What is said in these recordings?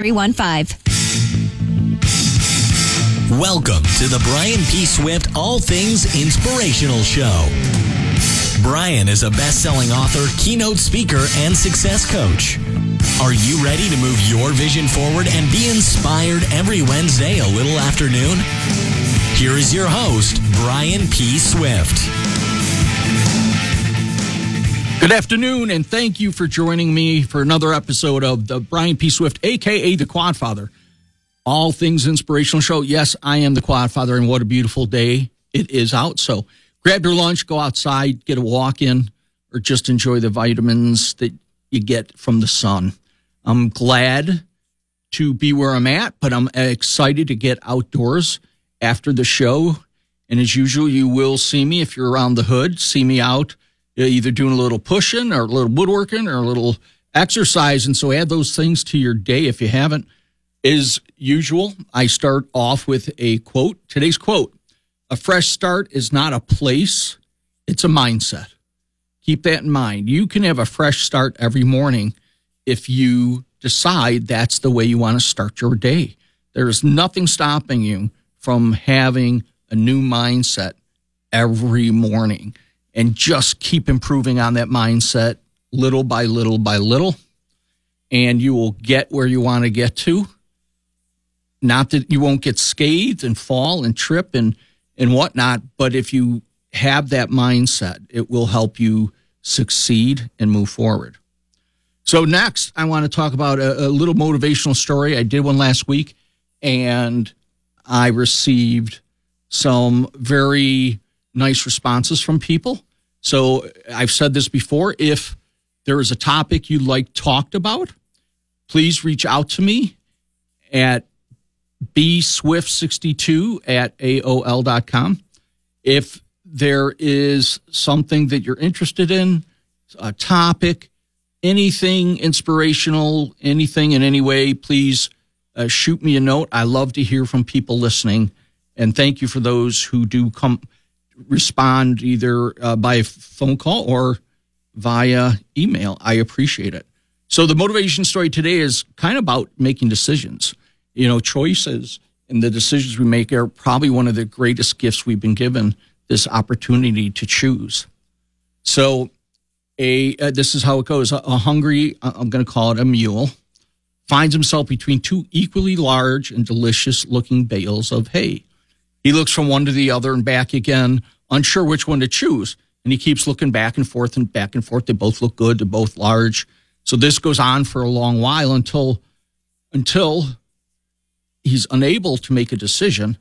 315. Welcome to the Brian P. Swift All Things Inspirational Show. Brian is a best selling author, keynote speaker, and success coach. Are you ready to move your vision forward and be inspired every Wednesday a little afternoon? Here is your host, Brian P. Swift. Good afternoon, and thank you for joining me for another episode of the Brian P. Swift, aka the Quadfather. All things inspirational show. Yes, I am the Quadfather, and what a beautiful day it is out. So grab your lunch, go outside, get a walk in, or just enjoy the vitamins that you get from the sun. I'm glad to be where I'm at, but I'm excited to get outdoors after the show. And as usual, you will see me if you're around the hood, see me out Uh, either doing a little pushing or a little woodworking or a little exercise. And so add those things to your day if you haven't. As usual, I start off with a quote. Today's quote A fresh start is not a place, it's a mindset. Keep that in mind. You can have a fresh start every morning if you decide that's the way you want to start your day. There's nothing stopping you from having a new mindset every morning and just keep improving on that mindset little by little by little. And you will get where you want to get to. Not that you won't get scathed and fall and trip and, and whatnot, but if you have that mindset, it will help you succeed and move forward. So, next, I want to talk about a, a little motivational story. I did one last week and I received some very nice responses from people. So I've said this before. If there is a topic you'd like talked about, please reach out to me at bswift62 at aol.com. If there is something that you're interested in, a topic, anything inspirational, anything in any way, please uh, shoot me a note. I love to hear from people listening. And thank you for those who do come respond either uh, by phone call or via email. I appreciate it. So the motivation story today is kind of about making decisions. You know, choices and the decisions we make are probably one of the greatest gifts we've been given this opportunity to choose. So a uh, this is how it goes. A, a hungry, uh, I'm going to call it a mule, finds himself between two equally large and delicious looking bales of hay. He looks from one to the other and back again, unsure which one to choose. And he keeps looking back and forth and back and forth. They both look good. They're both large. So this goes on for a long while until until he's unable to make a decision.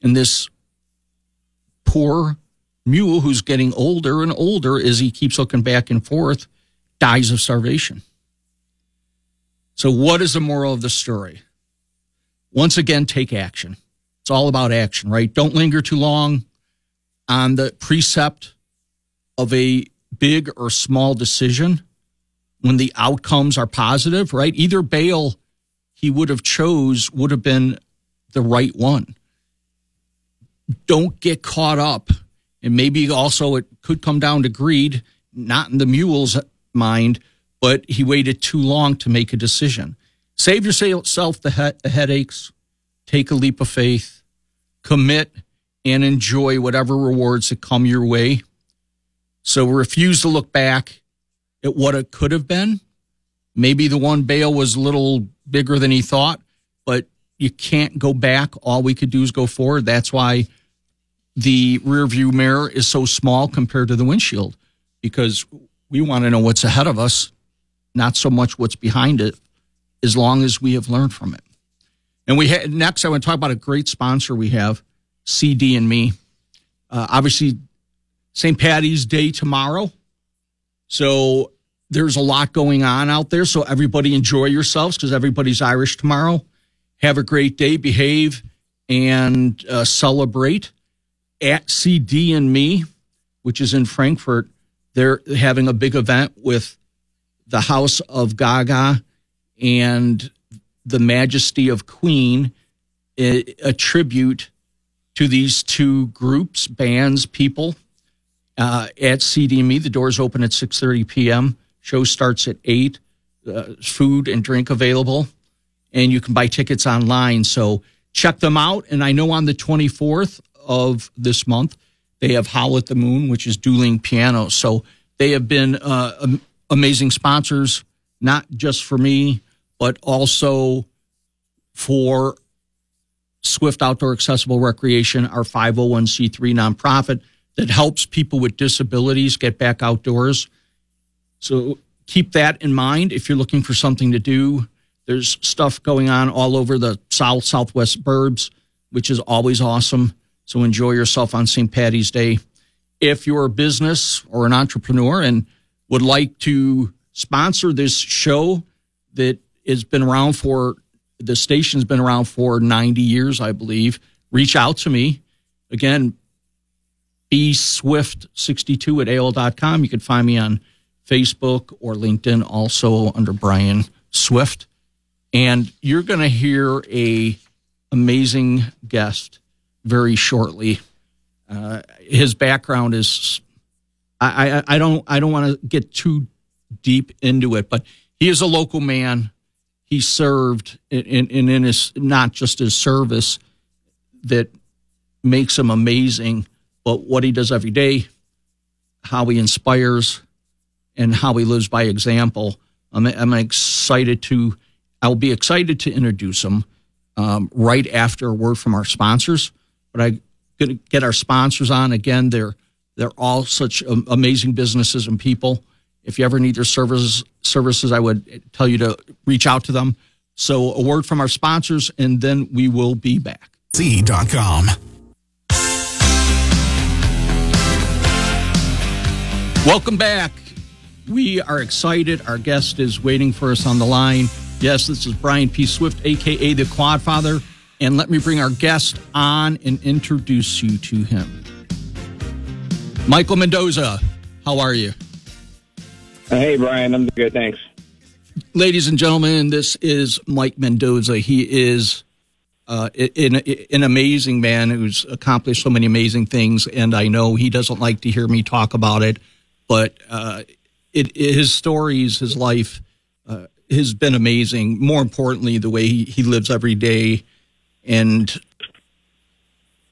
And this poor mule who's getting older and older as he keeps looking back and forth dies of starvation. So what is the moral of the story? Once again, take action. It's all about action, right? Don't linger too long on the precept of a big or small decision when the outcomes are positive, right? Either bail he would have chose would have been the right one. Don't get caught up. And maybe also it could come down to greed, not in the mule's mind, but he waited too long to make a decision. Save yourself the, he- the headaches, take a leap of faith, commit, and enjoy whatever rewards that come your way. So refuse to look back at what it could have been. Maybe the one bail was a little bigger than he thought, but you can't go back. All we could do is go forward. That's why the rear view mirror is so small compared to the windshield because we want to know what's ahead of us, not so much what's behind it, as long as we have learned from it. And we ha- next, I want to talk about a great sponsor we have, CD and Me. Uh, obviously, St. Patty's Day tomorrow, so there's a lot going on out there. So everybody enjoy yourselves because everybody's Irish tomorrow. Have a great day, behave, and uh, celebrate. At CD and Me, which is in Frankfort, they're having a big event with the House of Gaga and the majesty of Queen, a tribute to these two groups, bands, people. Uh, at CDME, the doors open at 6:30 p.m. Show starts at eight. Uh, food and drink available, and you can buy tickets online. So check them out. And I know on the 24th of this month, they have Howl at the Moon, which is dueling piano. So they have been uh, amazing sponsors, not just for me, but also for Swift Outdoor Accessible Recreation, our 501c3 nonprofit that helps people with disabilities get back outdoors. So keep that in mind if you're looking for something to do. There's stuff going on all over the south, southwest burbs, which is always awesome. So enjoy yourself on St. Patty's Day. If you're a business or an entrepreneur and would like to sponsor this show that has been around for the station's been around for 90 years, I believe, reach out to me. Again, bswift62 at AOL.com. You can find me on Facebook or LinkedIn, also under Brian Swift. And you're going to hear a amazing guest very shortly. Uh, his background is I, I, I don't I don't want to get too deep into it, but he is a local man. He served in, in, in his not just his service that makes him amazing, but what he does every day, how he inspires, and how he lives by example. I'm, I'm excited to, I'll be excited to introduce him um, right after a word from our sponsors. But I'm going to get our sponsors on again. They're they're all such amazing businesses and people. If you ever need their services, services, I would tell you to reach out to them. So a word from our sponsors, and then we will be back. C.com. Welcome back. We are excited. Our guest is waiting for us on the line. Yes, this is Brian P. Swift, aka the Quad Father. And let me bring our guest on and introduce you to him. Michael Mendoza, how are you? Hey, Brian, I'm good, thanks. Ladies and gentlemen, this is Mike Mendoza. He is uh, an, amazing man who's accomplished so many amazing things, and I know he doesn't like to hear me talk about it, but uh, it, his stories, his life uh, has been amazing. More importantly, the way he, he lives every day and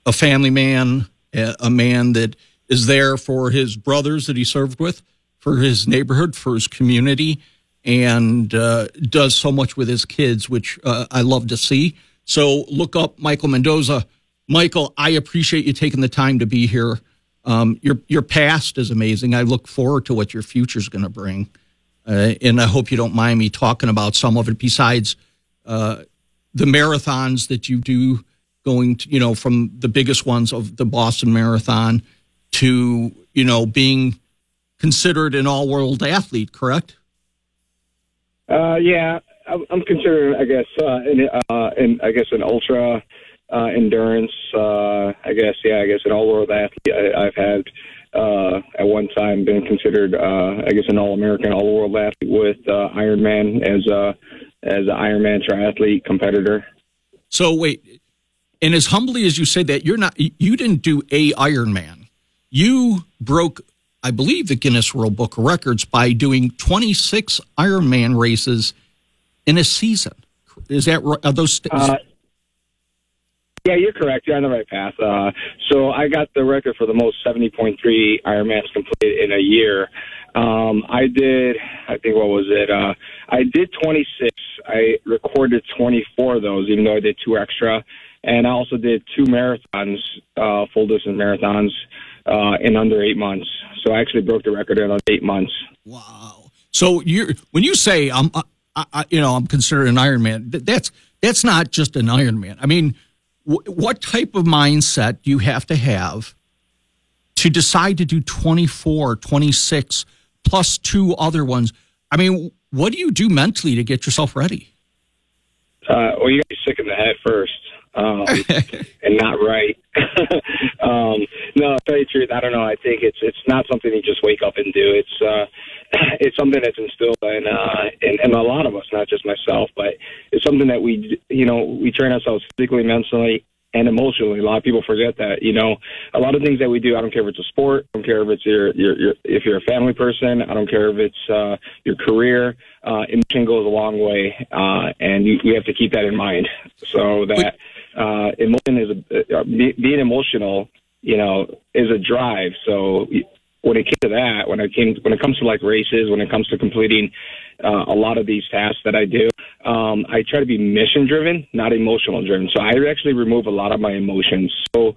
a family man, a man that is there for his brothers that he served with, for his neighborhood, for his community, and uh, does so much with his kids, which uh, I love to see. So look up Michael Mendoza. Michael, I appreciate you taking the time to be here. Um, your your past is amazing. I look forward to what your future is going to bring, uh, and I hope you don't mind me talking about some of it. Besides uh, the marathons that you do, going to you know from the biggest ones of the Boston Marathon to you know being considered an all world athlete. Correct? Uh, yeah, I'm considered, I guess, uh, in, uh, in I guess an ultra uh, endurance. Uh, I guess, yeah, I guess an all-world athlete. I, I've had uh, at one time been considered, uh, I guess, an all-American, all-world athlete with uh, Ironman as a as an Ironman triathlete competitor. So wait, and as humbly as you say that, you're not, you didn't do a Ironman. You broke, I believe, the Guinness World Book of Records by doing 26 Ironman races in a season. Is that? Are those? Uh, yeah, you're correct. You're on the right path. Uh, so I got the record for the most 70.3 Ironmans completed in a year. Um, I did, I think, what was it? Uh, I did 26. I recorded 24 of those, even though I did two extra. And I also did two marathons, uh, full distance marathons, uh, in under eight months. So I actually broke the record in under eight months. Wow. So you when you say I'm, I, I, you know, I'm considered an Ironman, that's that's not just an Ironman. I mean, what type of mindset do you have to have to decide to do 24, 26 plus two other ones? I mean, what do you do mentally to get yourself ready? Uh, well, you got to be sick in the head first um, and not right. um, no, to tell you the truth, I don't know. I think it's it's not something you just wake up and do. It's uh, it's something that's instilled in, uh, in in a lot of us, not just myself, but it's something that we you know we train ourselves physically, mentally, and emotionally. A lot of people forget that. You know, a lot of things that we do. I don't care if it's a sport. I don't care if it's your, your, your if you're a family person. I don't care if it's uh, your career. Uh, emotion goes a long way, uh, and you, you have to keep that in mind. So that uh, emotion is a, uh, being emotional. You know, is a drive. So when it came to that, when it came when it comes to like races, when it comes to completing uh, a lot of these tasks that I do, um, I try to be mission driven, not emotional driven. So I actually remove a lot of my emotions. So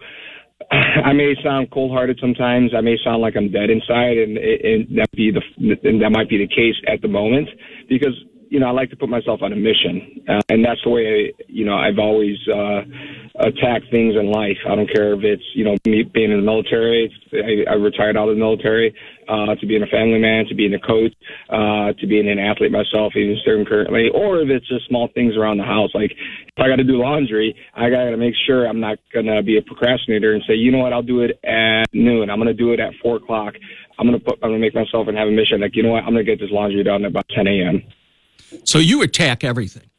I may sound cold hearted sometimes. I may sound like I'm dead inside, and, and that be the and that might be the case at the moment because you know, I like to put myself on a mission, uh, and that's the way you know I've always uh, attacked things in life. I don't care if it's you know me being in the military. I, I retired out of the military uh, to being a family man, to being a coach, uh, to being an athlete myself, even serving currently, or if it's just small things around the house. Like if I got to do laundry, I got to make sure I'm not gonna be a procrastinator and say, you know what, I'll do it at noon. I'm gonna do it at four o'clock. I'm gonna put. I'm gonna make myself and have a mission. Like you know what, I'm gonna get this laundry done about 10 a.m. So you attack everything.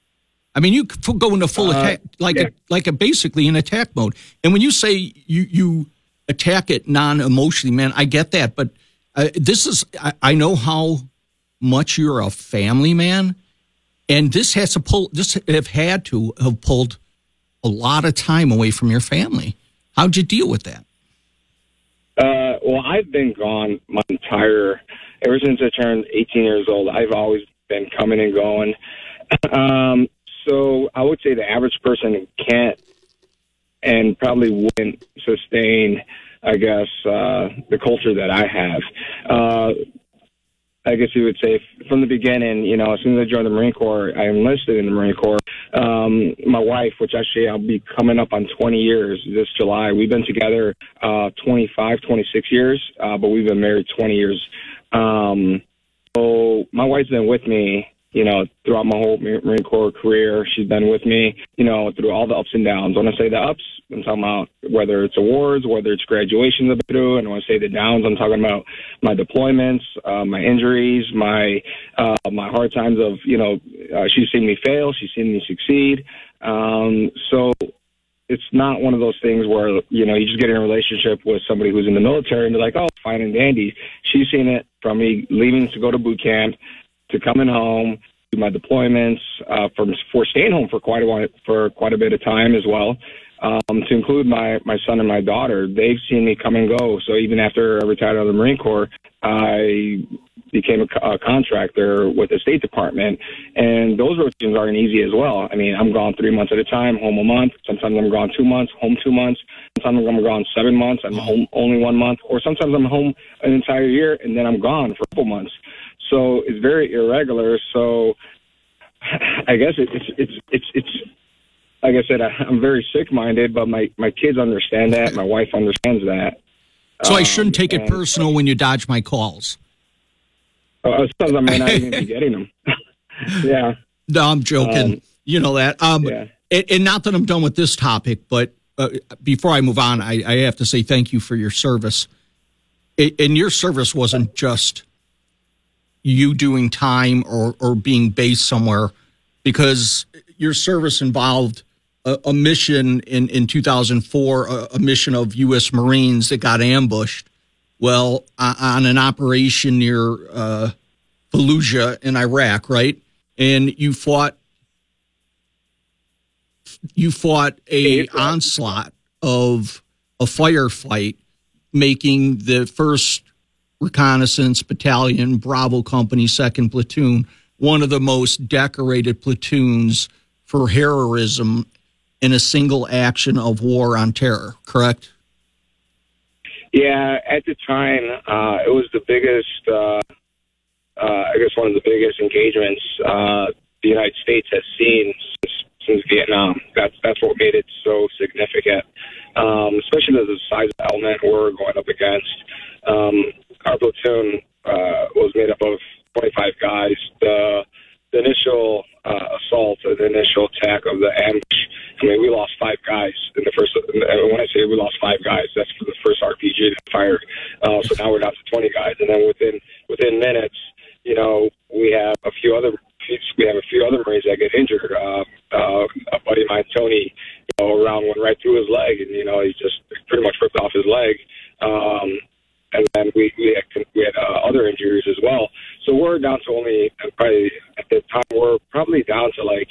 I mean, you go into full uh, attack, like yeah. a, like a basically in attack mode. And when you say you you attack it non emotionally, man, I get that. But uh, this is I, I, know how much you're a family man, and this has to pull. This have had to have pulled a lot of time away from your family. How'd you deal with that? Uh, well, I've been gone my entire ever since I turned 18 years old. I've always been coming and going. Um, so I would say the average person can't and probably wouldn't sustain, I guess, uh, the culture that I have. Uh, I guess you would say from the beginning, you know, as soon as I joined the Marine Corps, I enlisted in the Marine Corps. Um, my wife, which actually I'll be coming up on 20 years this July, we've been together uh, 25, 26 years, uh, but we've been married 20 years. Um, so my wife's been with me, you know, throughout my whole Marine Corps career. She's been with me, you know, through all the ups and downs. When I say the ups, I'm talking about whether it's awards, whether it's graduations I've been through, and when I say the downs, I'm talking about my deployments, uh, my injuries, my uh, my hard times of, you know, uh, she's seen me fail, she's seen me succeed. Um, so it's not one of those things where you know you just get in a relationship with somebody who's in the military and they're like, oh, fine and dandy. She's seen it from me leaving to go to boot camp to coming home to my deployments uh, from for staying home for quite a while for quite a bit of time as well. Um, to include my my son and my daughter, they've seen me come and go. So even after I retired out of the Marine Corps, I became a, a contractor with the State Department, and those rotations aren't easy as well. I mean, I'm gone three months at a time, home a month. Sometimes I'm gone two months, home two months. Sometimes I'm gone seven months, I'm home only one month, or sometimes I'm home an entire year and then I'm gone for a couple months. So it's very irregular. So I guess it's it's it's it's like I said, I, I'm very sick minded, but my my kids understand that. My wife understands that. So I shouldn't take it um, personal when you dodge my calls. Uh, sometimes I may not even be getting them. yeah. No, I'm joking. Um, you know that. Um, yeah. and, and, not that I'm done with this topic, but uh, before I move on, I, I, have to say thank you for your service. It, and your service wasn't just you doing time or, or being based somewhere, because your service involved a, a mission in, in 2004, a, a mission of U.S. Marines that got ambushed well, on an operation near uh, Fallujah in Iraq, right? And you fought you fought a onslaught of a firefight, making the first reconnaissance battalion, Bravo Company, second platoon, one of the most decorated platoons for heroism in a single action of war on terror. Correct? Yeah, at the time, uh, it was the biggest, uh, uh, I guess, one of the biggest engagements uh, the United States has seen since, since Vietnam. That's that's what made it so significant, um, especially the size of element we're going up against. Um, our platoon uh, was made up of 25 guys. The, the initial uh, assault, the initial attack of the ambush I mean, we lost five guys in the first. When I say we lost five guys, that's for the first RPG that fired. Uh, so now we're down to 20 guys, and then within within minutes, you know, we have a few other we have a few other Marines that get injured. Uh, uh, a buddy of mine, Tony, you know, round went right through his leg, and you know he just pretty much ripped off his leg. Um, and then we we had, we had uh, other injuries as well. So we're down to only probably at the time we're probably down to like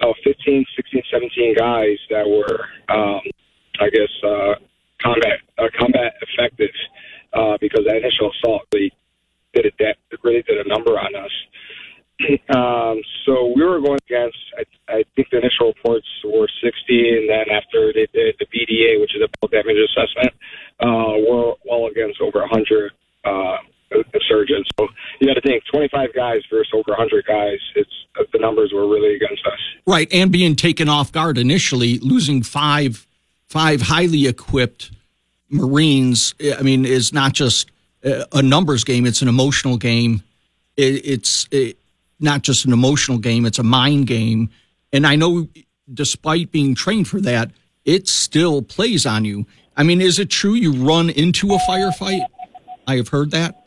uh, 15, 16, 17 guys that were, um, I guess, uh, combat uh, combat effective uh, because that initial assault really did a de- really did a number on us. um, so we were going against. I, I think the initial reports were 60, and then after they did the BDA, which is a battle damage assessment, uh, we're well against over 100 uh, surgeons. So you got to think 25 guys versus over 100 guys. It's the numbers were really against us. Right, and being taken off guard initially, losing five five highly equipped Marines. Eh, I mean, is not just eh, a numbers game; it's an emotional game. It's eh, not just an emotional game; it's a mind game. And I know, despite being trained for that, it still plays on you. I mean, is it true you run into a firefight? I have heard that.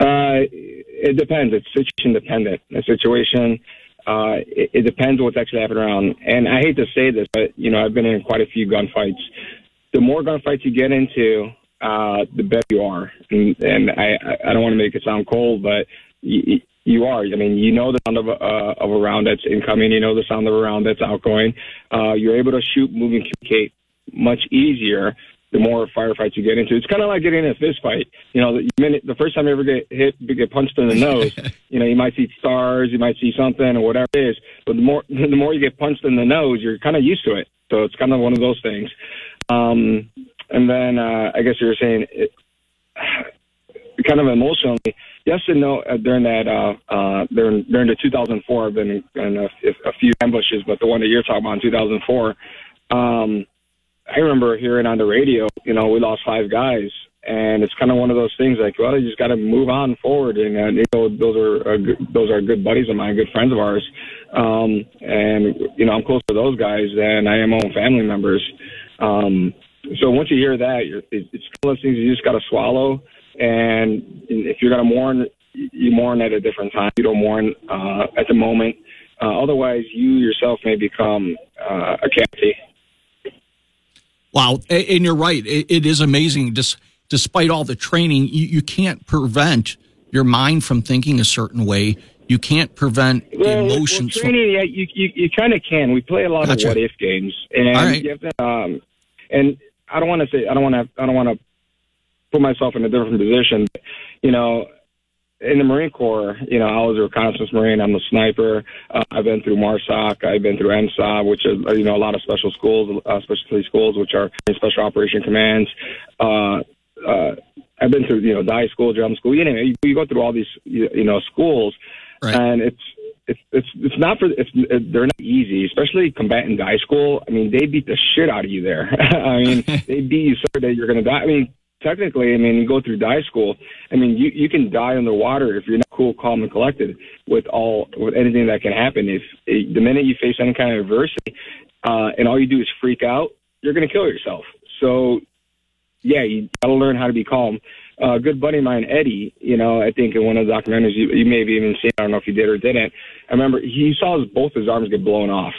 Uh, it depends. It's situation dependent. The situation, uh, it, it depends what's actually happening around. And I hate to say this, but you know, I've been in quite a few gunfights. The more gunfights you get into, uh, the better you are. And, and I, I don't want to make it sound cold, but you, you are. I mean, you know the sound of a, uh, of a round that's incoming. You know the sound of a round that's outgoing. Uh, you're able to shoot, move, and communicate much easier the more firefights you get into. It's kind of like getting in a fist fight. You know, the minute the first time you ever get hit, you get punched in the nose. you know, you might see stars, you might see something or whatever it is. But the more the more you get punched in the nose, you're kind of used to it. So it's kind of one of those things. Um, and then uh, I guess you were saying it, kind of emotionally. Yes and no. Uh, during that, uh, uh, during during the 2004, I've been in a, a few ambushes, but the one that you're talking about in 2004. Um, I remember hearing on the radio, you know, we lost five guys, and it's kind of one of those things like, well, you just got to move on forward, and uh, you know, those are uh, those are good buddies of mine, good friends of ours, um, and you know, I'm closer to those guys than I am own family members. Um, so once you hear that, you're, it's one of those things you just got to swallow, and if you're gonna mourn, you mourn at a different time. You don't mourn uh, at the moment. Uh, otherwise, you yourself may become uh, a casualty. Wow, and you're right. It is amazing. Despite all the training, you, can't prevent your mind from thinking a certain way. You can't prevent well, emotions. Well, training, yeah, you you, you kind of can. We play a lot gotcha. of what if games, and right. you have to, um, and I don't want to say I don't want to I don't want to put myself in a different position. But, you know, in the Marine Corps, you know, I was a reconnaissance Marine. I'm a sniper. Uh, I've been through MARSOC. I've been through MSOB, which is, uh, you know, a lot of special schools, uh, specialty schools, which are special operation commands. Uh, uh, I've been through, you know, dive school, drum school. You know, you, you go through all these, you, you know, schools, right. and it's it's it's it's not for it's it, they're not easy, especially combatant dive school. I mean, they beat the shit out of you there. I mean, they beat you so that you're going to die. I mean, technically, I mean, you go through dive school. I mean, you you can die underwater if you're not cool, calm, and collected with all with anything that can happen. If, the minute you face any kind of adversity, uh, and all you do is freak out, you're going to kill yourself. So, yeah, you got to learn how to be calm. Uh, a good buddy of mine, Eddie, you know, I think in one of the documentaries you, you may have even seen, I don't know if you did or didn't. I remember he saw his, both his arms get blown off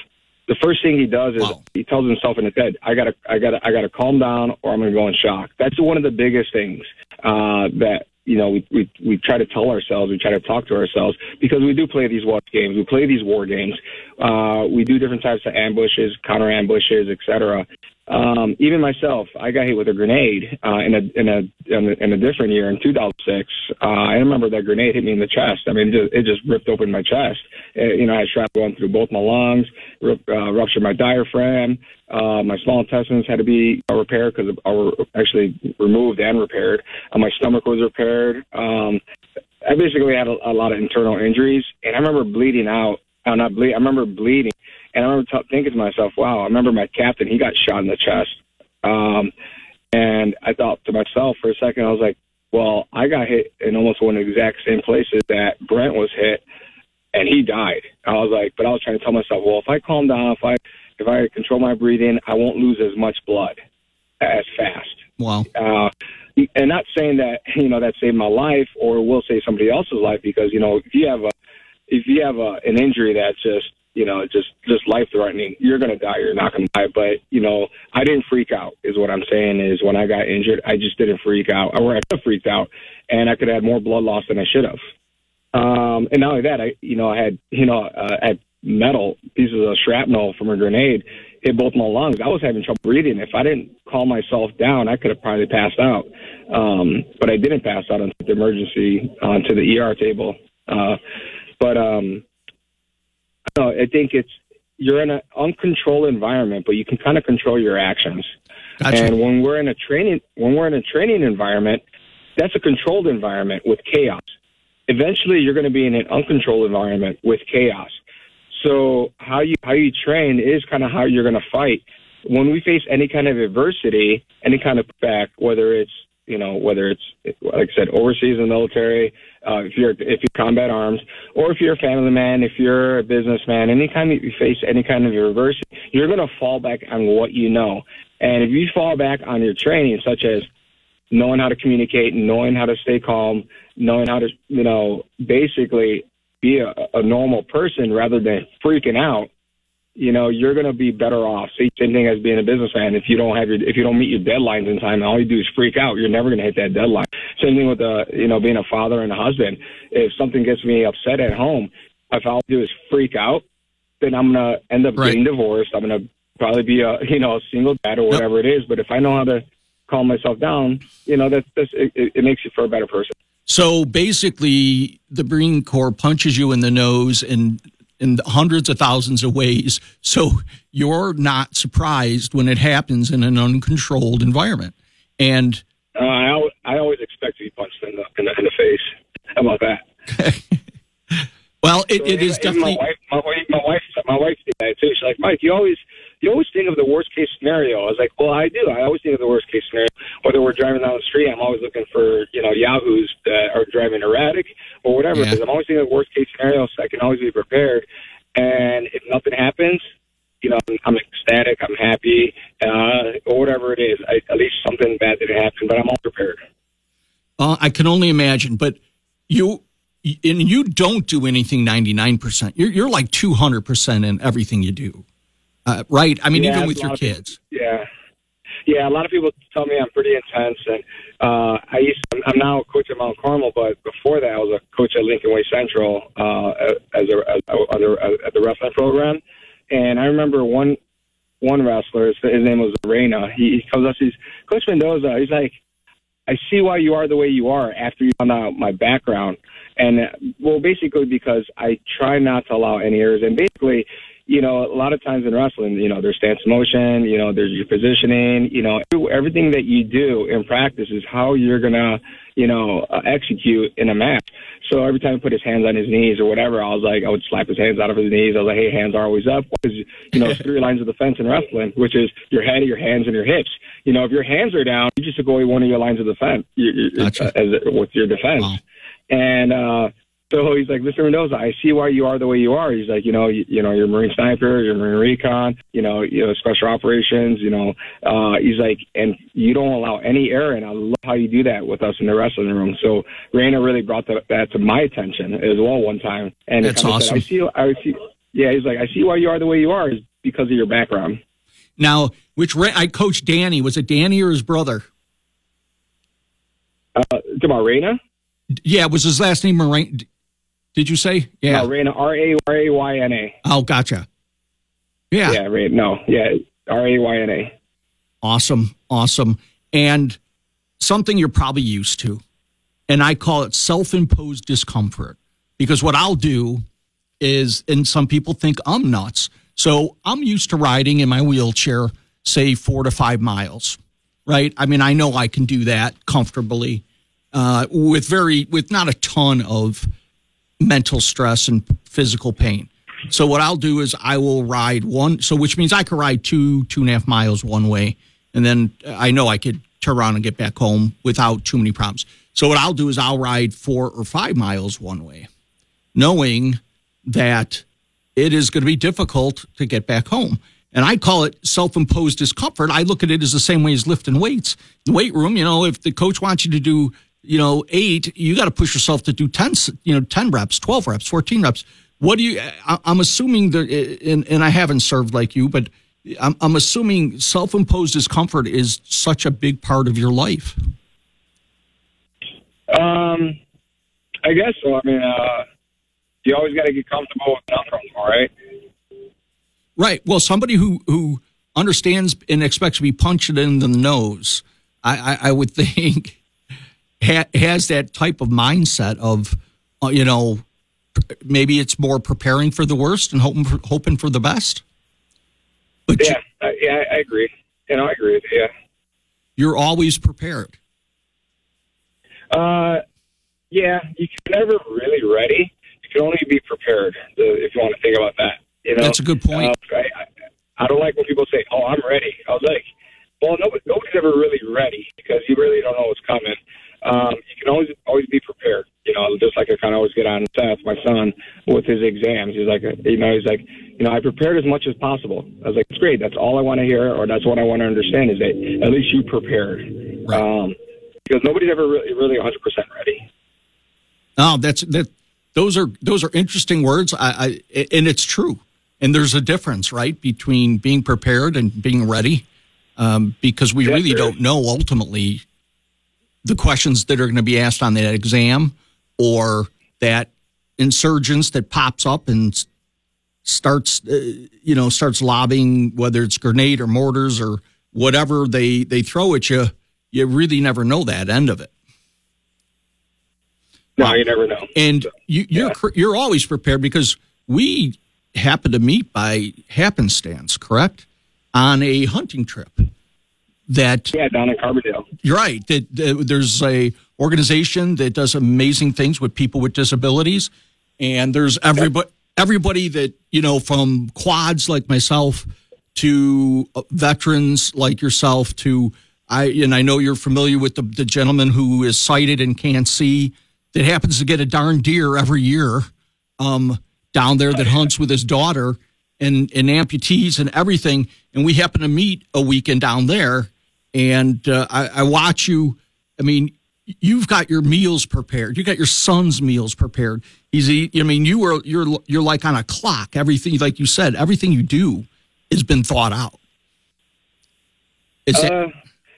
the first thing he does is wow. he tells himself in his head, "I gotta, I gotta, I gotta calm down, or I'm gonna go in shock." That's one of the biggest things uh, that you know we, we we try to tell ourselves, we try to talk to ourselves because we do play these war games, we play these war games, uh, we do different types of ambushes, counter ambushes, etc. Um, even myself, I got hit with a grenade uh, in, a, in a in a in a different year in 2006. Uh, I remember that grenade hit me in the chest. I mean, it just, it just ripped open my chest. It, uh, you know, I had shrapnel going through both my lungs, rip, uh, ruptured my diaphragm. Uh, my small intestines had to be repaired because were actually removed and repaired. Uh, my stomach was repaired. Um, I basically had a, a lot of internal injuries, and I remember bleeding out. Uh, not bleed. I remember bleeding and I remember t- thinking to myself, wow, I remember my captain, he got shot in the chest. Um, and I thought to myself for a second, I was like, well, I got hit in almost one of the exact same places that Brent was hit, and he died. I was like, but I was trying to tell myself, well, if I calm down, if I if I control my breathing, I won't lose as much blood as fast. Wow. Uh, and not saying that you know that saved my life or will save somebody else's life because you know if you have a if you have a, an injury that's just you know, just just life threatening. You're gonna die. You're not gonna die. But you know, I didn't freak out. Is what I'm saying. Is when I got injured, I just didn't freak out. Or I could have freaked out, and I could have had more blood loss than I should have. Um, and not only that, I you know I had you know uh, had metal pieces of shrapnel from a grenade hit both my lungs. I was having trouble breathing. If I didn't calm myself down, I could have probably passed out. Um, but I didn't pass out onto the emergency onto the ER table. Uh, but um, I, know, I think it's you're in an uncontrolled environment, but you can kind of control your actions. Gotcha. And when we're in a training when we're in a training environment, that's a controlled environment with chaos. Eventually, you're going to be in an uncontrolled environment with chaos. So how you how you train is kind of how you're going to fight. When we face any kind of adversity, any kind of back, whether it's you know whether it's like I said overseas in the military, uh, if you're if you're combat arms, or if you're a family man, if you're a businessman, anytime you face any kind of adversity, you're going to fall back on what you know. And if you fall back on your training, such as knowing how to communicate, knowing how to stay calm, knowing how to, you know, basically be a, a normal person rather than freaking out, you know, you're going to be better off. Same thing as being a businessman. If you don't have your, if you don't meet your deadlines in time, and all you do is freak out, you're never going to hit that deadline. Same thing with, uh, you know, being a father and a husband. If something gets me upset at home, if all I do is freak out, then I'm going to end up right. getting divorced. I'm going to probably be a, you know, a single dad or whatever yep. it is. But if I know how to calm myself down, you know, that that's, it, it makes you for a better person. So basically, the Marine Corps punches you in the nose in in hundreds of thousands of ways. So you're not surprised when it happens in an uncontrolled environment. And uh, I, always, I always expect to be punched in the, in the, in the face. How about that? well, it, so it is definitely. My wife, my wife, my wife, my wife did that too. She's like, Mike, you always you always think of the worst case scenario. I was like, well, I do. I always think of the worst case scenario. Whether we're driving down the street, I'm always looking for, you know, yahoos that are driving erratic or whatever. Because yeah. I'm always thinking of the worst case scenario, so I can always be prepared. And if nothing happens, you know, I'm ecstatic, I'm happy, uh, or whatever it is. I, at least something bad didn't happen, but I'm all prepared. Uh, I can only imagine. But you, and you don't do anything 99%. You're, you're like 200% in everything you do uh, right? I mean, yeah, even with your kids. People, yeah, yeah. A lot of people tell me I'm pretty intense, and uh, I used. To, I'm now a coach at Mount Carmel, but before that, I was a coach at Lincoln Way Central uh, as a as, a, at the wrestling program. And I remember one one wrestler. His, his name was Rayna. He, he comes up. He's Coach Mendoza. He's like, I see why you are the way you are after you found out my background. And uh, well, basically because I try not to allow any errors. And basically, you know, a lot of times in wrestling, you know, there's stance motion, you know, there's your positioning, you know, everything that you do in practice is how you're going to, you know, uh, execute in a match. So every time he put his hands on his knees or whatever, I was like, I would slap his hands out of his knees. I was like, hey, hands are always up. Because, you know, three lines of defense in wrestling, which is your head, your hands, and your hips. You know, if your hands are down, you just go away one of your lines of defense you, you, gotcha. uh, as, with your defense. Wow. And, uh, so he's like, Mr. Mendoza, I see why you are the way you are. He's like, you know, you, you know, you're a Marine sniper, you're a Marine recon, you know, you know, special operations, you know. Uh, he's like, and you don't allow any error, and I love how you do that with us in the wrestling room. So Rayna really brought that, that to my attention as well one time, and that's awesome. Said, I see, I see, yeah. He's like, I see why you are the way you are is because of your background. Now, which I coached Danny. Was it Danny or his brother? Uh? Yeah, was his last name Moraine? Did you say? Yeah. No, Rayna, R A R A Y N A. Oh, gotcha. Yeah. Yeah, Ray, no. Yeah, R A Y N A. Awesome. Awesome. And something you're probably used to. And I call it self imposed discomfort. Because what I'll do is, and some people think I'm nuts. So I'm used to riding in my wheelchair, say four to five miles, right? I mean, I know I can do that comfortably uh, with very, with not a ton of mental stress and physical pain. So what I'll do is I will ride one, so which means I could ride two, two and a half miles one way, and then I know I could turn around and get back home without too many problems. So what I'll do is I'll ride four or five miles one way, knowing that it is going to be difficult to get back home. And I call it self-imposed discomfort. I look at it as the same way as lifting weights. The weight room, you know, if the coach wants you to do you know, eight, you got to push yourself to do 10, you know, 10 reps, 12 reps, 14 reps. what do you? I, I'm assuming that, and, and I haven't served like you, but I'm, I'm assuming self-imposed discomfort is such a big part of your life. Um, I guess so. I mean, uh, you always got to get comfortable with uncomfortable, right? Right. Well, somebody who who understands and expects to be punched in the nose, I, I, I would think ha, has that type of mindset of, uh, you know, maybe it's more preparing for the worst and hoping for, hoping for the best. But yeah, you, uh, yeah, I agree. You know, I agree with you. Yeah. You're always prepared. Uh, yeah, you can never really ready. You can only be prepared if you want to think about that. You know, that's a good point. Uh, I, I, I don't like when people say, "Oh, I'm ready." I was like, "Well, nobody, nobody's ever really ready because you really don't know what's coming." Um, you can always always be prepared. You know, just like I kind of always get on Seth, my son, with his exams. He's like, you know, he's like, you know, I prepared as much as possible. I was like, it's great. That's all I want to hear, or that's what I want to understand is that at least you prepared. Right. Um, because nobody's ever really, really 100% ready. Oh, that's that. Those are those are interesting words. I, I and it's true. And there's a difference, right, between being prepared and being ready, um, because we really don't know ultimately the questions that are going to be asked on that exam or that insurgents that pops up and starts, uh, you know, starts lobbing whether it's grenade or mortars or whatever they they throw at you. You really never know that end of it. No, you never know. And you, you're yeah. you're always prepared because we happen to meet by happenstance, correct? On a hunting trip. That yeah, down in Carbondale. You're right. That, that there's a organization that does amazing things with people with disabilities, and there's everybody everybody that you know from quads like myself to uh, veterans like yourself to I and I know you're familiar with the, the gentleman who is sighted and can't see that happens to get a darn deer every year um, down there that hunts with his daughter and, and amputees and everything. And we happen to meet a weekend down there. And uh, I, I watch you. I mean, you've got your meals prepared. You got your son's meals prepared. He's, I mean, you are you're you're like on a clock. Everything, like you said, everything you do has been thought out. It's uh,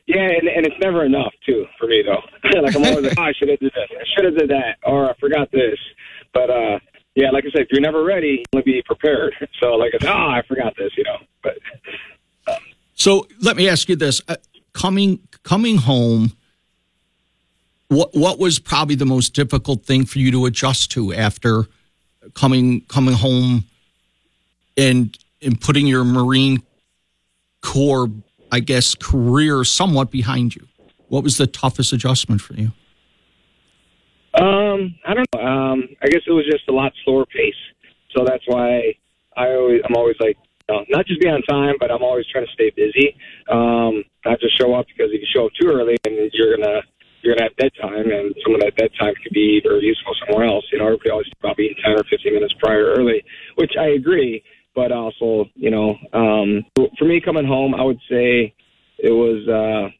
yeah, and, and it's never enough too for me though. like I'm always like, oh, I should have did this, I should have did that, or I forgot this. But uh, yeah, like I said, if you're never ready, you'll be prepared. So like, oh, I forgot this, you know. But um, so let me ask you this: uh, coming coming home, what what was probably the most difficult thing for you to adjust to after coming coming home and and putting your Marine Corps I guess, career somewhat behind you? What was the toughest adjustment for you? Um, I don't know. Um, I guess it was just a lot slower pace. So that's why I always, I'm always like, you know, not just be on time, but I'm always trying to stay busy. Um, not just show up because if you show up too early, and you're gonna you're gonna have dead time, and some of that dead time could be very useful somewhere else. You know, everybody always being ten or fifteen minutes prior early, which I agree but also, you know, um, for me coming home, I would say it was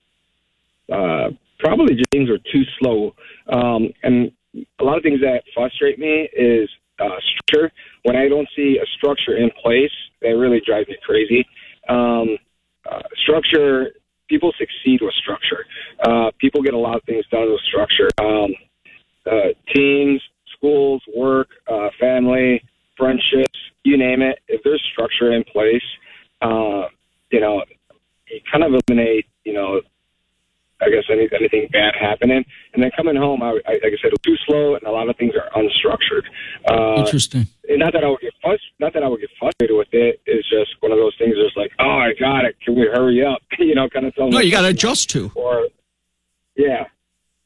uh, uh, probably just things were too slow. Um, and a lot of things that frustrate me is uh, structure. When I don't see a structure in place, that really drives me crazy. Um, uh, structure, people succeed with structure. Uh, people get a lot of things done with structure. Um, uh, teams, schools, work, uh, family, friendships, you name it. If there's structure in place, uh, you know, you kind of eliminate, you know, I guess any, anything bad happening. And then coming home, I, I, like I said, too slow, and a lot of things are unstructured. Uh, Interesting. And not that I would get frust- not that I would get frustrated with it. It's just one of those things. It's like, oh, I got it. Can we hurry up? you know, kind of thing. No, you got to adjust to. Or, yeah.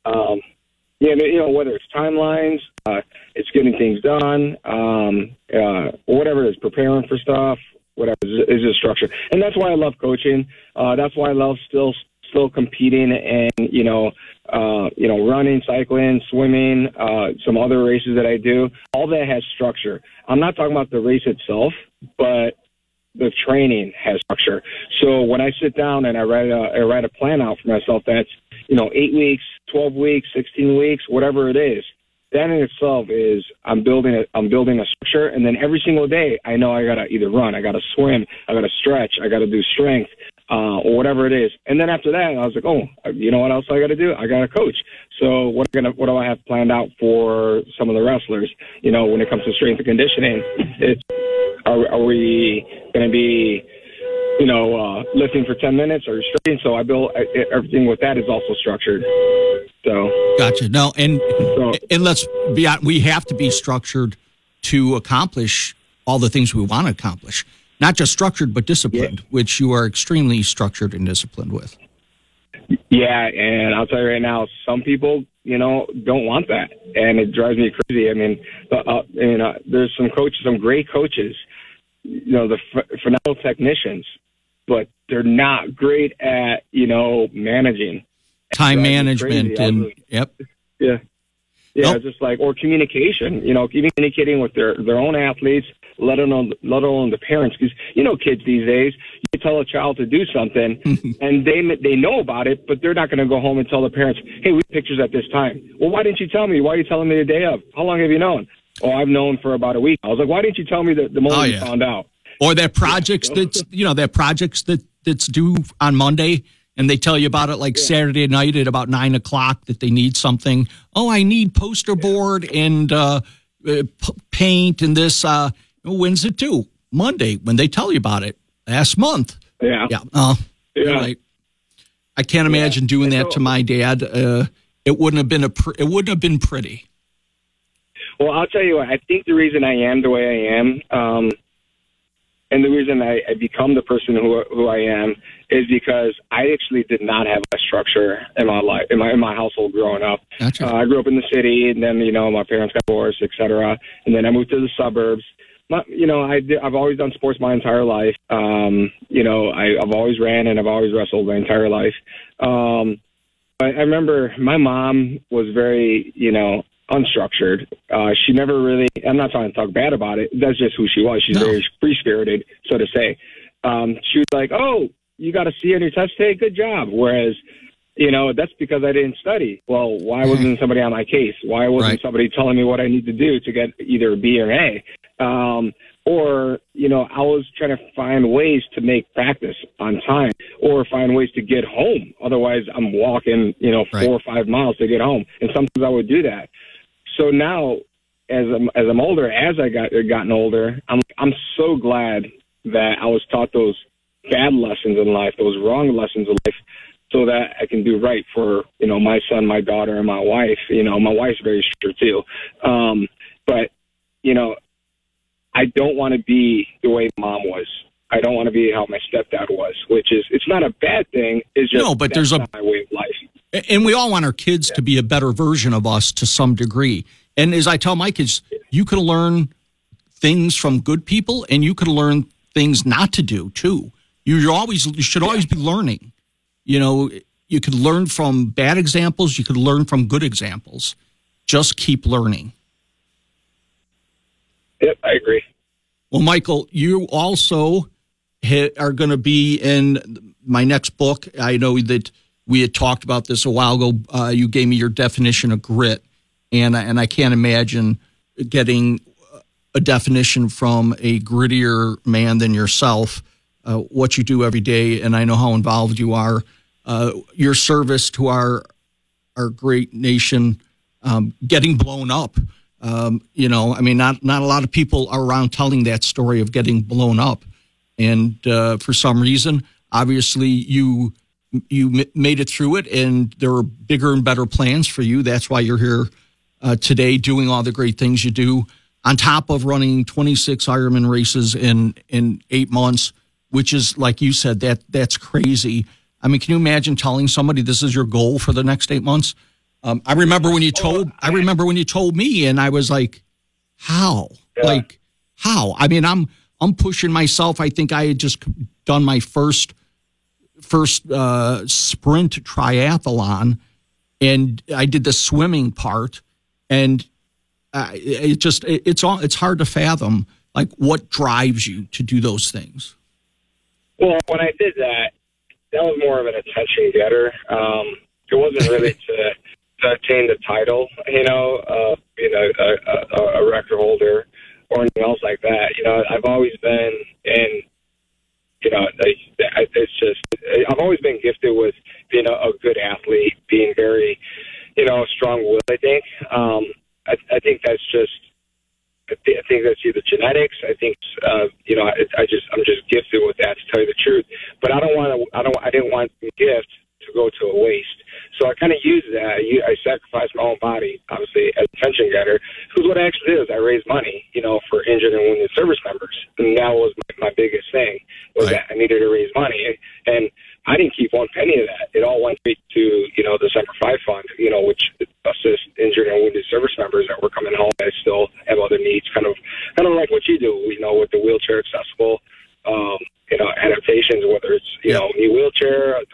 Um, yeah, you know, whether it's timelines, uh, it's getting things done, um, uh, whatever it is, preparing for stuff, whatever is, is a structure. And that's why I love coaching. Uh, that's why I love still still competing and you know uh, you know running, cycling, swimming, uh, some other races that I do. All that has structure. I'm not talking about the race itself, but the training has structure. So when I sit down and I write a I write a plan out for myself, that's you know eight weeks, twelve weeks, sixteen weeks, whatever it is. that in itself is I'm building a I'm building a structure, and then every single day I know I gotta either run, I gotta swim, I gotta stretch, I gotta do strength, uh, or whatever it is. And then after that, I was like, oh, you know what else I gotta do? I gotta coach. So what gonna what do I have planned out for some of the wrestlers? You know, when it comes to strength and conditioning, it's are, are we gonna be you know, uh, lifting for 10 minutes or stretching. So I build everything with that is also structured. So gotcha. No, and so, and let's be we have to be structured to accomplish all the things we want to accomplish. Not just structured, but disciplined, yeah. which you are extremely structured and disciplined with. Yeah, and I'll tell you right now, some people, you know, don't want that, and it drives me crazy. I mean, uh, you know, there's some coaches, some great coaches, you know, the phenomenal technicians but they're not great at you know managing time management and yep yeah yeah nope. just like or communication you know communicating with their their own athletes let alone let alone the parents because you know kids these days you tell a child to do something and they they know about it but they're not going to go home and tell the parents hey we pictures at this time well why didn't you tell me why are you telling me the day of how long have you known oh i've known for about a week i was like why didn't you tell me the, the moment oh, yeah. you found out or that projects yeah. that's you know that projects that that's due on Monday and they tell you about it like yeah. Saturday night at about nine o'clock that they need something. Oh, I need poster board and uh, uh, p- paint and this. Uh, when's it due? Monday when they tell you about it last month. Yeah. Yeah. Uh, yeah. Right. I can't imagine yeah. doing that to my dad. Uh, it wouldn't have been a. Pr- it wouldn't have been pretty. Well, I'll tell you what. I think the reason I am the way I am um, and the reason I, I become the person who who I am is because I actually did not have a structure in my life in my in my household growing up. Gotcha. Uh, I grew up in the city, and then you know my parents got divorced, etc. And then I moved to the suburbs. My, you know, I did, I've always done sports my entire life. Um, you know, I, I've always ran and I've always wrestled my entire life. Um, I, I remember my mom was very, you know, unstructured. Uh, she never really, I'm not trying to talk bad about it. That's just who she was. She's no. very free spirited, so to say. Um, she was like, oh, you got a C on your test today? Good job. Whereas, you know, that's because I didn't study. Well, why wasn't somebody on my case? Why wasn't right. somebody telling me what I need to do to get either a B or A? Um, or, you know, I was trying to find ways to make practice on time or find ways to get home. Otherwise, I'm walking, you know, four right. or five miles to get home. And sometimes I would do that so now as I'm as I'm older, as I got gotten older, I'm I'm so glad that I was taught those bad lessons in life, those wrong lessons in life, so that I can do right for you know my son, my daughter, and my wife. You know, my wife's very strict too, um, but you know, I don't want to be the way mom was. I don't want to be how my stepdad was, which is it's not a bad thing. It's just no, but there's a my way of life. And we all want our kids yeah. to be a better version of us to some degree. And as I tell my kids, you can learn things from good people and you can learn things not to do too. You always you should always be learning. You know, you could learn from bad examples, you could learn from good examples. Just keep learning. Yep, I agree. Well, Michael, you also are going to be in my next book. I know that we had talked about this a while ago. Uh, you gave me your definition of grit, and and I can't imagine getting a definition from a grittier man than yourself. Uh, what you do every day, and I know how involved you are. Uh, your service to our our great nation, um, getting blown up. Um, you know, I mean, not not a lot of people are around telling that story of getting blown up, and uh, for some reason, obviously, you you made it through it, and there are bigger and better plans for you. That's why you're here uh, today, doing all the great things you do. On top of running 26 Ironman races in in eight months, which is like you said, that that's crazy. I mean, can you imagine telling somebody this is your goal for the next eight months? Um, I remember when you told. I remember when you told me, and I was like, "How? Yeah. Like, how?" I mean, I'm I'm pushing myself. I think I had just done my first first uh, sprint triathlon, and I did the swimming part, and uh, it just it, it's all it's hard to fathom like what drives you to do those things. Well, when I did that, that was more of an attention getter. Um, it wasn't really to to attain the title. You know, uh, being a, a, a record holder or anything else like that. You know, I've always been in. You know, it's just I've always been gifted with being a, a good athlete, being very, you know, strong-willed. I think. Um, I, I think that's just I, th- I think that's either genetics. I think uh, you know I, I just I'm just gifted with that to tell you the truth. But I don't want to. I don't. I didn't want the gift to go to a waste. So I kind of used that. I, I sacrificed my own body, obviously, as a pension getter. Because what I actually did is I raised money, you know, for injured and wounded service members, and that was my, my biggest thing was right. that I needed to raise money, and I didn't keep one penny of that. It all went straight to you know the Semper Fi Fund, you know, which assists injured and wounded service members that were coming home that still have other needs, kind of kind of like what you do, you know, with the wheelchair accessible, um, you know, adaptations, whether it's you know, new wheelchair, a door, whatever,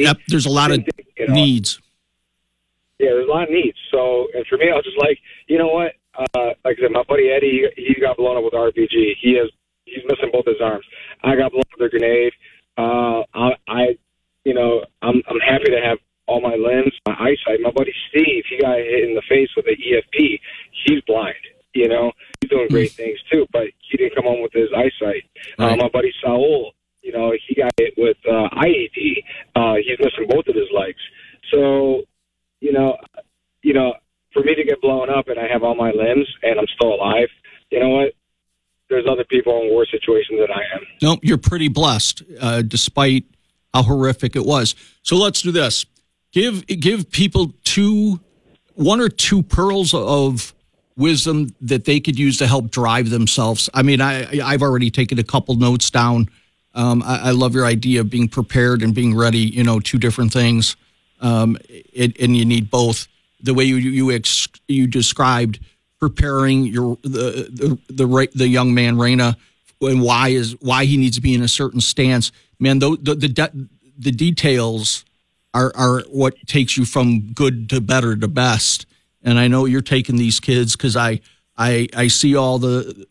whatever it could be. Yep, there's a lot of you know, needs. Yeah, there's a lot of needs. So, and for me, I was just like, you know what? Uh, like I said, my buddy Eddie, he, he got blown up with RPG. He has he's missing both his arms. I got blown up with a grenade. Uh, I, I, you know, I'm I'm happy to have all my limbs, my eyesight. My buddy Steve, he got hit in the face with an EFP. He's blind. You know, he's doing great things too, but he didn't come home with his eyesight. Uh, right. Uh, my buddy Saul, you know, he got hit with uh, IED. Uh, he's missing both of his legs. So, you know, you know, for me to get blown up and I have all my limbs and I'm still alive, you know what? there's other people in worse situations than You're pretty blessed, uh, despite how horrific it was. So let's do this. Give give people two, one or two pearls of wisdom that they could use to help drive themselves. I mean, I I've already taken a couple notes down. Um, I, I, love your idea of being prepared and being ready. You know, two different things, um, it, and you need both. The way you you ex, you described preparing your the the the, the young man Rayna and why is why he needs to be in a certain stance. Man, the the the, the details are are what takes you from good to better to best. And I know you're taking these kids because I I I see all the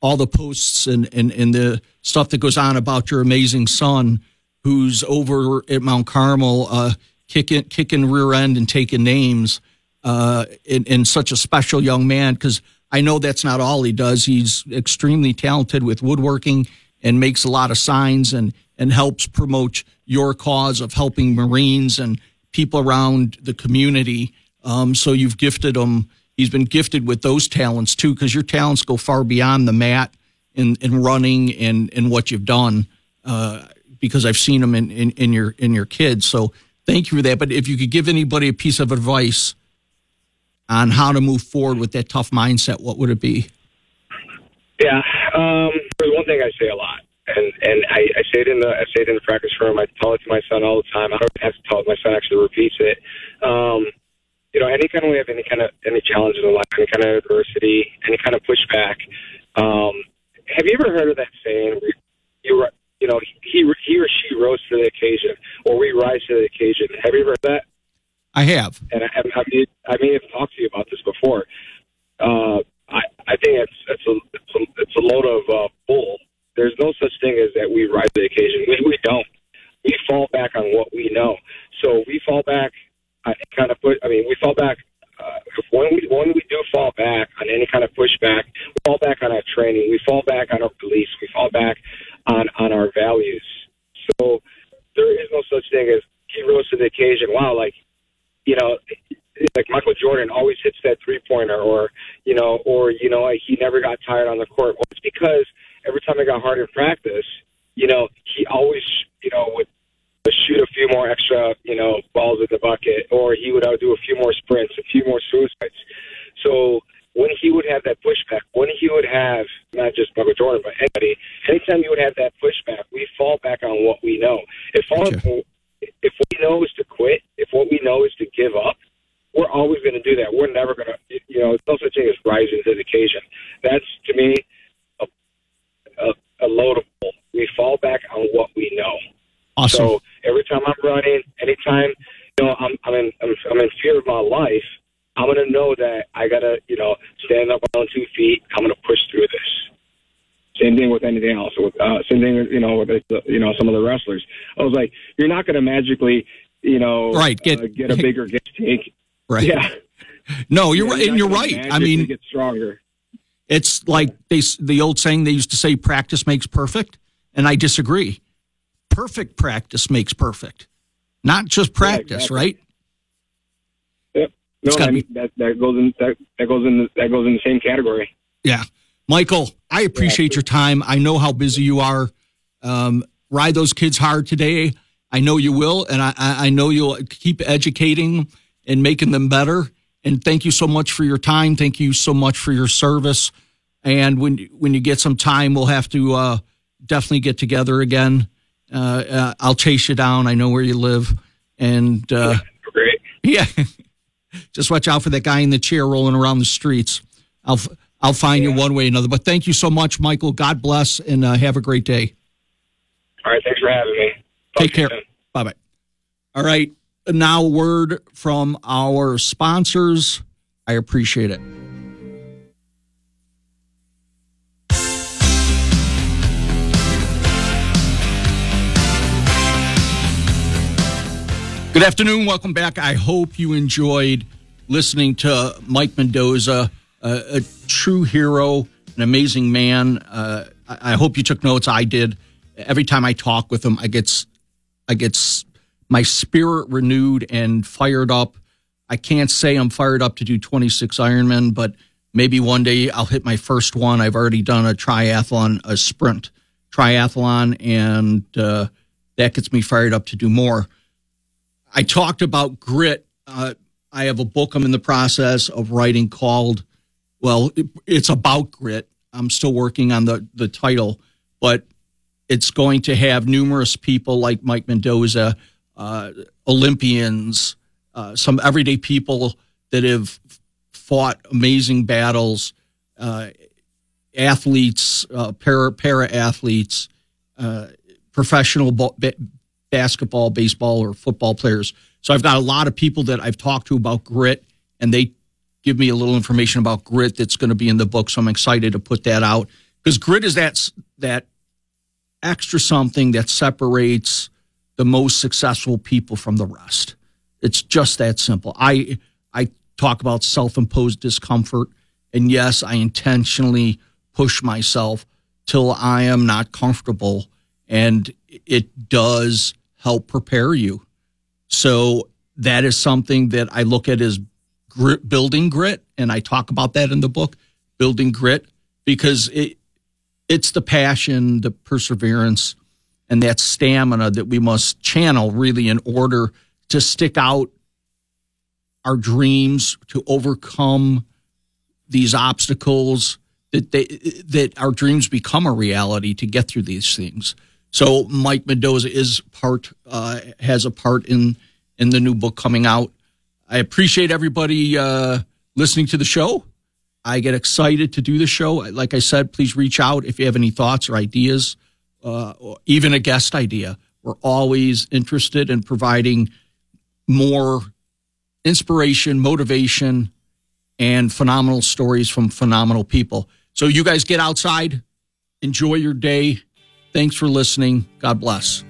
all the posts and, and and the stuff that goes on about your amazing son who's over at Mount Carmel uh, kicking kicking rear end and taking names uh, in, in such a special young man because I know that's not all he does. He's extremely talented with woodworking and makes a lot of signs and and helps promote your cause of helping Marines and people around the community. Um, so you've gifted him. He's been gifted with those talents too, because your talents go far beyond the mat in, in running and, and what you've done. Uh, because I've seen them in, in, in your in your kids. So thank you for that. But if you could give anybody a piece of advice on how to move forward with that tough mindset, what would it be? Yeah, um, there's one thing I say a lot, and and I, I say it in the I say it in the practice room. I tell it to my son all the time. I don't have to tell it. My son actually repeats it. Um, you know, anytime we have any kind of any challenges in life, any kind of adversity, any kind of pushback. Um, have you ever heard of that saying? You you know, he he or she rose to the occasion, or we rise to the occasion. Have you ever heard that? I have. And I, I, mean, I may have talked to you about this before. Uh, I, I think it's it's a, it's a it's a load of uh, bull. There's no such thing as that we rise to the occasion. We we don't. We fall back on what we know. So we fall back. I kind of put. I mean, we fall back uh, when we when we do fall back on any kind of pushback, we fall back on our training, we fall back on our beliefs, we fall back on on our values. So there is no such thing as he rose to the occasion. Wow, like you know, like Michael Jordan always hits that three pointer, or you know, or you know, he never got tired on the court. Well, it's because every time it got hard in practice, you know, he always, you know, would shoot a few more extra, you know, balls in the bucket, or he would do a few more sprints, a few more suicides. So when he would have that pushback, when he would have not just Michael Jordan, but anybody, anytime you would have that pushback, we fall back on what we know. If all, gotcha if we know is to quit, if what we know is to give up, we're always going to do that. We're never going to, you know, no such thing as rising to the occasion. That's to me a, a, a load of bull. We fall back on what we know. Awesome. So every time I'm running, anytime you know I'm I'm in I'm, I'm in fear of my life, I'm going to know that I got to you know stand up on two feet. I'm going to push through this. Same thing with anything else. With uh, same thing, you know, with the, you know some of the wrestlers. I was like, you're not going to magically, you know, right get uh, get a bigger gift tank. Right. Yeah. No, you're Yeah, right, and you're right. I mean, get stronger. It's like they the old saying they used to say practice makes perfect, and I disagree. Perfect practice makes perfect, not just practice, exactly. right? Yep. No, It's I mean, that that goes in that, that goes in the, that goes in the same category. Yeah. Michael, I appreciate your time. I know how busy you are. Um, ride those kids hard today. I know you will, and I, I know you'll keep educating and making them better. And thank you so much for your time. Thank you so much for your service. And when when you get some time, we'll have to uh, definitely get together again. Uh, uh, I'll chase you down. I know where you live, and uh, Great. yeah, just watch out for that guy in the chair rolling around the streets. I'll I'll find you one way or another. But thank you so much, Michael. God bless, and uh, have a great day. All right. Thanks for having me. Take care. Bye bye. All right. Now, word from our sponsors. I appreciate it. Good afternoon. Welcome back. I hope you enjoyed listening to Mike Mendoza, a, a true hero, an amazing man. Uh, I, I hope you took notes. I did. Every time I talk with him, I get I get my spirit renewed and fired up. I can't say I'm fired up to do 26 Ironman, but maybe one day I'll hit my first one. I've already done a triathlon, a sprint triathlon, and uh, that gets me fired up to do more. I talked about grit. Uh, I have a book I'm in the process of writing called, well, it, it's about grit. I'm still working on the, the title, but it's going to have numerous people like Mike Mendoza, uh, Olympians, uh, some everyday people that have fought amazing battles, uh, athletes, uh, para para athletes, uh, professional ba- ba- basketball, baseball, or football players. So I've got a lot of people that I've talked to about grit, and they give me a little information about grit that's going to be in the book. So I'm excited to put that out because grit is that that extra something that separates the most successful people from the rest. It's just that simple. I I talk about self-imposed discomfort and yes, I intentionally push myself till I am not comfortable and it does help prepare you. So that is something that I look at as grit, building grit and I talk about that in the book, building grit because it it's the passion, the perseverance, and that stamina that we must channel really in order to stick out our dreams, to overcome these obstacles, that they that our dreams become a reality to get through these things. So Mike Mendoza is part uh, has a part in in the new book coming out. I appreciate everybody uh, listening to the show. I get excited to do the show. Like I said, please reach out if you have any thoughts or ideas, uh, or even a guest idea. We're always interested in providing more inspiration, motivation, and phenomenal stories from phenomenal people. So you guys get outside, enjoy your day. Thanks for listening. God bless.